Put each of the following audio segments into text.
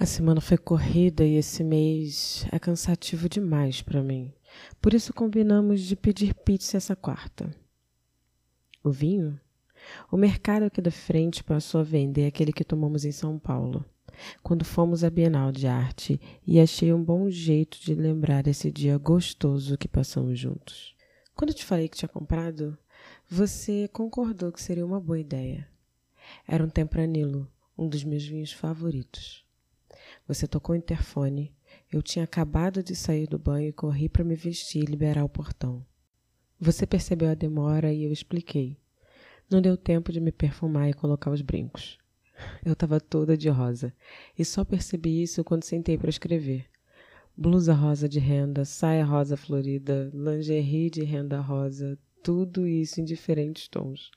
A semana foi corrida e esse mês é cansativo demais para mim. Por isso combinamos de pedir pizza essa quarta. O vinho? O mercado aqui da frente passou a vender aquele que tomamos em São Paulo, quando fomos à Bienal de Arte, e achei um bom jeito de lembrar esse dia gostoso que passamos juntos. Quando eu te falei que tinha comprado, você concordou que seria uma boa ideia. Era um Tempranillo, um dos meus vinhos favoritos. Você tocou o interfone. Eu tinha acabado de sair do banho e corri para me vestir e liberar o portão. Você percebeu a demora e eu expliquei. Não deu tempo de me perfumar e colocar os brincos. Eu estava toda de rosa e só percebi isso quando sentei para escrever. Blusa rosa de renda, saia rosa florida, lingerie de renda rosa, tudo isso em diferentes tons.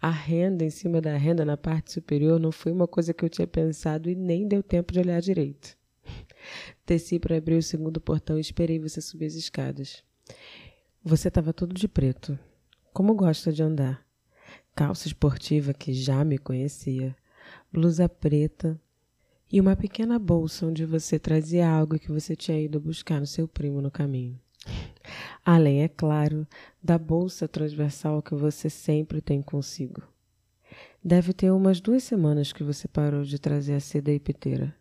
A renda em cima da renda na parte superior não foi uma coisa que eu tinha pensado e nem deu tempo de olhar direito. Desci para abrir o segundo portão e esperei você subir as escadas. Você estava todo de preto. Como gosta de andar. Calça esportiva que já me conhecia, blusa preta e uma pequena bolsa onde você trazia algo que você tinha ido buscar no seu primo no caminho. Além, é claro, da bolsa transversal que você sempre tem consigo. Deve ter umas duas semanas que você parou de trazer a seda e piteira.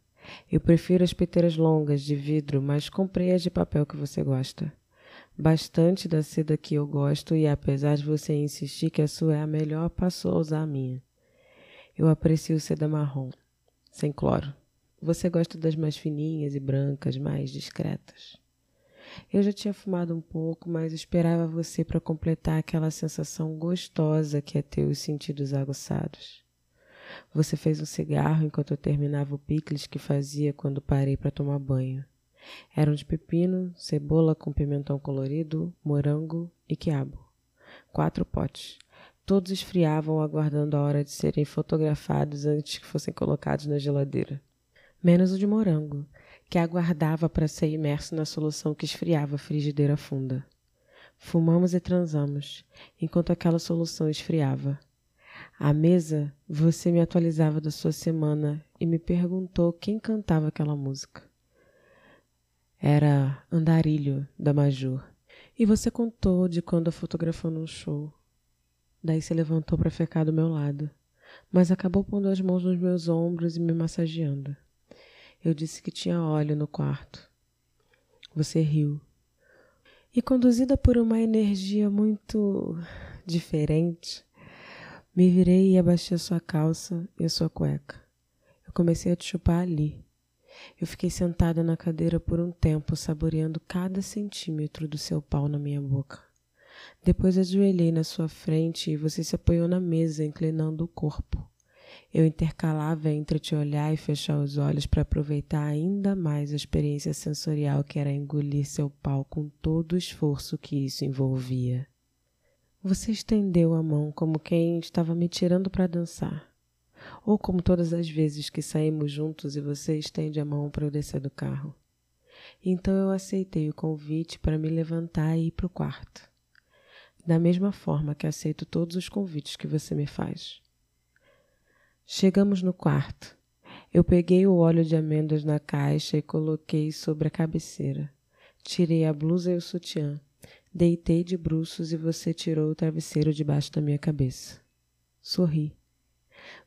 Eu prefiro as piteiras longas de vidro, mas comprei as de papel que você gosta. Bastante da seda que eu gosto e apesar de você insistir que a sua é a melhor, passou a usar a minha. Eu aprecio seda marrom, sem cloro. Você gosta das mais fininhas e brancas, mais discretas. Eu já tinha fumado um pouco, mas esperava você para completar aquela sensação gostosa que é ter os sentidos aguçados. Você fez um cigarro enquanto eu terminava o picles que fazia quando parei para tomar banho. Eram de pepino, cebola com pimentão colorido, morango e quiabo. Quatro potes. Todos esfriavam aguardando a hora de serem fotografados antes que fossem colocados na geladeira. Menos o de morango, que aguardava para ser imerso na solução que esfriava a frigideira funda. Fumamos e transamos, enquanto aquela solução esfriava. À mesa, você me atualizava da sua semana e me perguntou quem cantava aquela música. Era Andarilho, da Major. E você contou de quando a fotografou num show. Daí se levantou para ficar do meu lado, mas acabou pondo as mãos nos meus ombros e me massageando. Eu disse que tinha óleo no quarto. Você riu. E conduzida por uma energia muito diferente, me virei e abaixei a sua calça e a sua cueca. Eu comecei a te chupar ali. Eu fiquei sentada na cadeira por um tempo, saboreando cada centímetro do seu pau na minha boca. Depois ajoelhei na sua frente e você se apoiou na mesa, inclinando o corpo. Eu intercalava entre te olhar e fechar os olhos para aproveitar ainda mais a experiência sensorial que era engolir seu pau com todo o esforço que isso envolvia. Você estendeu a mão como quem estava me tirando para dançar. Ou como todas as vezes que saímos juntos e você estende a mão para eu descer do carro. Então eu aceitei o convite para me levantar e ir para o quarto. Da mesma forma que aceito todos os convites que você me faz. Chegamos no quarto. Eu peguei o óleo de amêndoas na caixa e coloquei sobre a cabeceira. Tirei a blusa e o sutiã. Deitei de bruços e você tirou o travesseiro debaixo da minha cabeça. Sorri.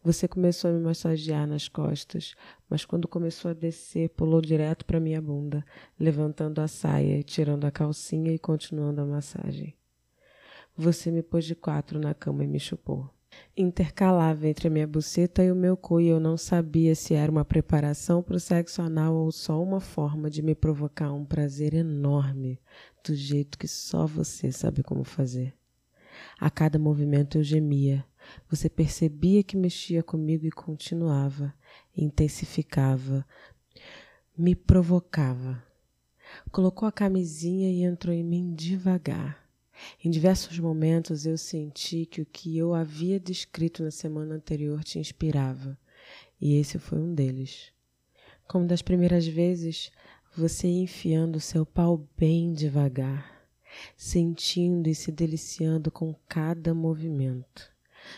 Você começou a me massagear nas costas, mas quando começou a descer, pulou direto para minha bunda, levantando a saia, tirando a calcinha e continuando a massagem. Você me pôs de quatro na cama e me chupou intercalava entre a minha buceta e o meu cu e eu não sabia se era uma preparação para o sexo anal ou só uma forma de me provocar um prazer enorme, do jeito que só você sabe como fazer. A cada movimento eu gemia. Você percebia que mexia comigo e continuava, intensificava, me provocava. Colocou a camisinha e entrou em mim devagar em diversos momentos eu senti que o que eu havia descrito na semana anterior te inspirava, e esse foi um deles. Como das primeiras vezes, você ia enfiando seu pau bem devagar, sentindo e se deliciando com cada movimento.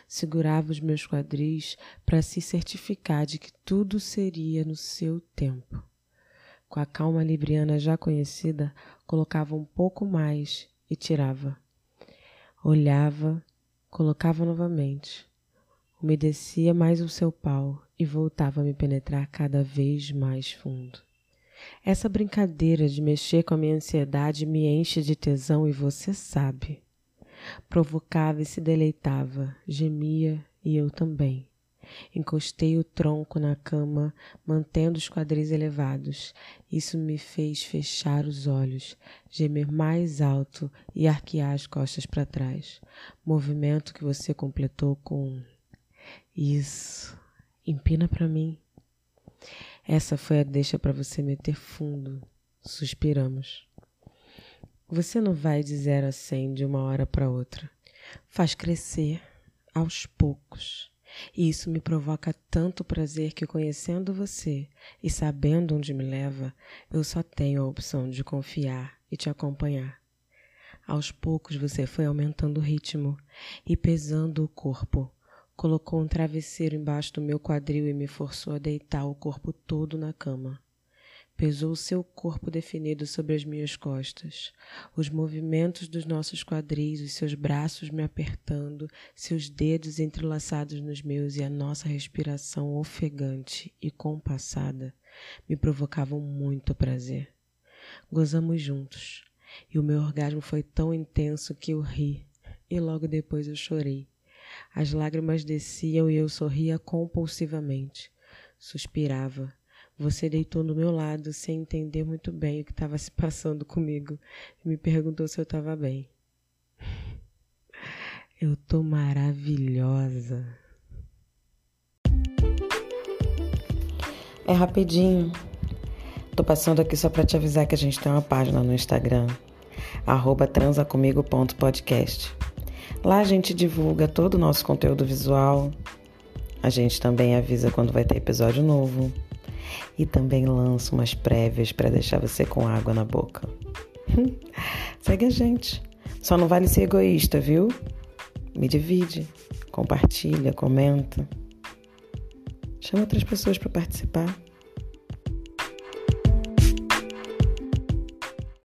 segurava os meus quadris para se certificar de que tudo seria no seu tempo. Com a calma libriana já conhecida, colocava um pouco mais e tirava. Olhava, colocava novamente. Umedecia mais o seu pau e voltava a me penetrar cada vez mais fundo. Essa brincadeira de mexer com a minha ansiedade me enche de tesão e você sabe. Provocava e se deleitava, gemia e eu também. Encostei o tronco na cama, mantendo os quadris elevados. Isso me fez fechar os olhos, gemer mais alto e arquear as costas para trás. Movimento que você completou com isso. Empina para mim. Essa foi a deixa para você meter fundo. Suspiramos. Você não vai de zero a cem de uma hora para outra. Faz crescer aos poucos. E isso me provoca tanto prazer que, conhecendo você e sabendo onde me leva, eu só tenho a opção de confiar e te acompanhar. Aos poucos você foi aumentando o ritmo e pesando o corpo, Colocou um travesseiro embaixo do meu quadril e me forçou a deitar o corpo todo na cama. Pesou seu corpo definido sobre as minhas costas, os movimentos dos nossos quadris, os seus braços me apertando, seus dedos entrelaçados nos meus e a nossa respiração ofegante e compassada me provocavam muito prazer. Gozamos juntos, e o meu orgasmo foi tão intenso que eu ri, e logo depois eu chorei. As lágrimas desciam e eu sorria compulsivamente. Suspirava. Você deitou do meu lado sem entender muito bem o que estava se passando comigo e me perguntou se eu estava bem. Eu tô maravilhosa. É rapidinho. Tô passando aqui só para te avisar que a gente tem uma página no Instagram, transacomigo.podcast. Lá a gente divulga todo o nosso conteúdo visual. A gente também avisa quando vai ter episódio novo. E também lança umas prévias para deixar você com água na boca. Segue a gente. Só não vale ser egoísta, viu? Me divide, compartilha, comenta. Chama outras pessoas para participar.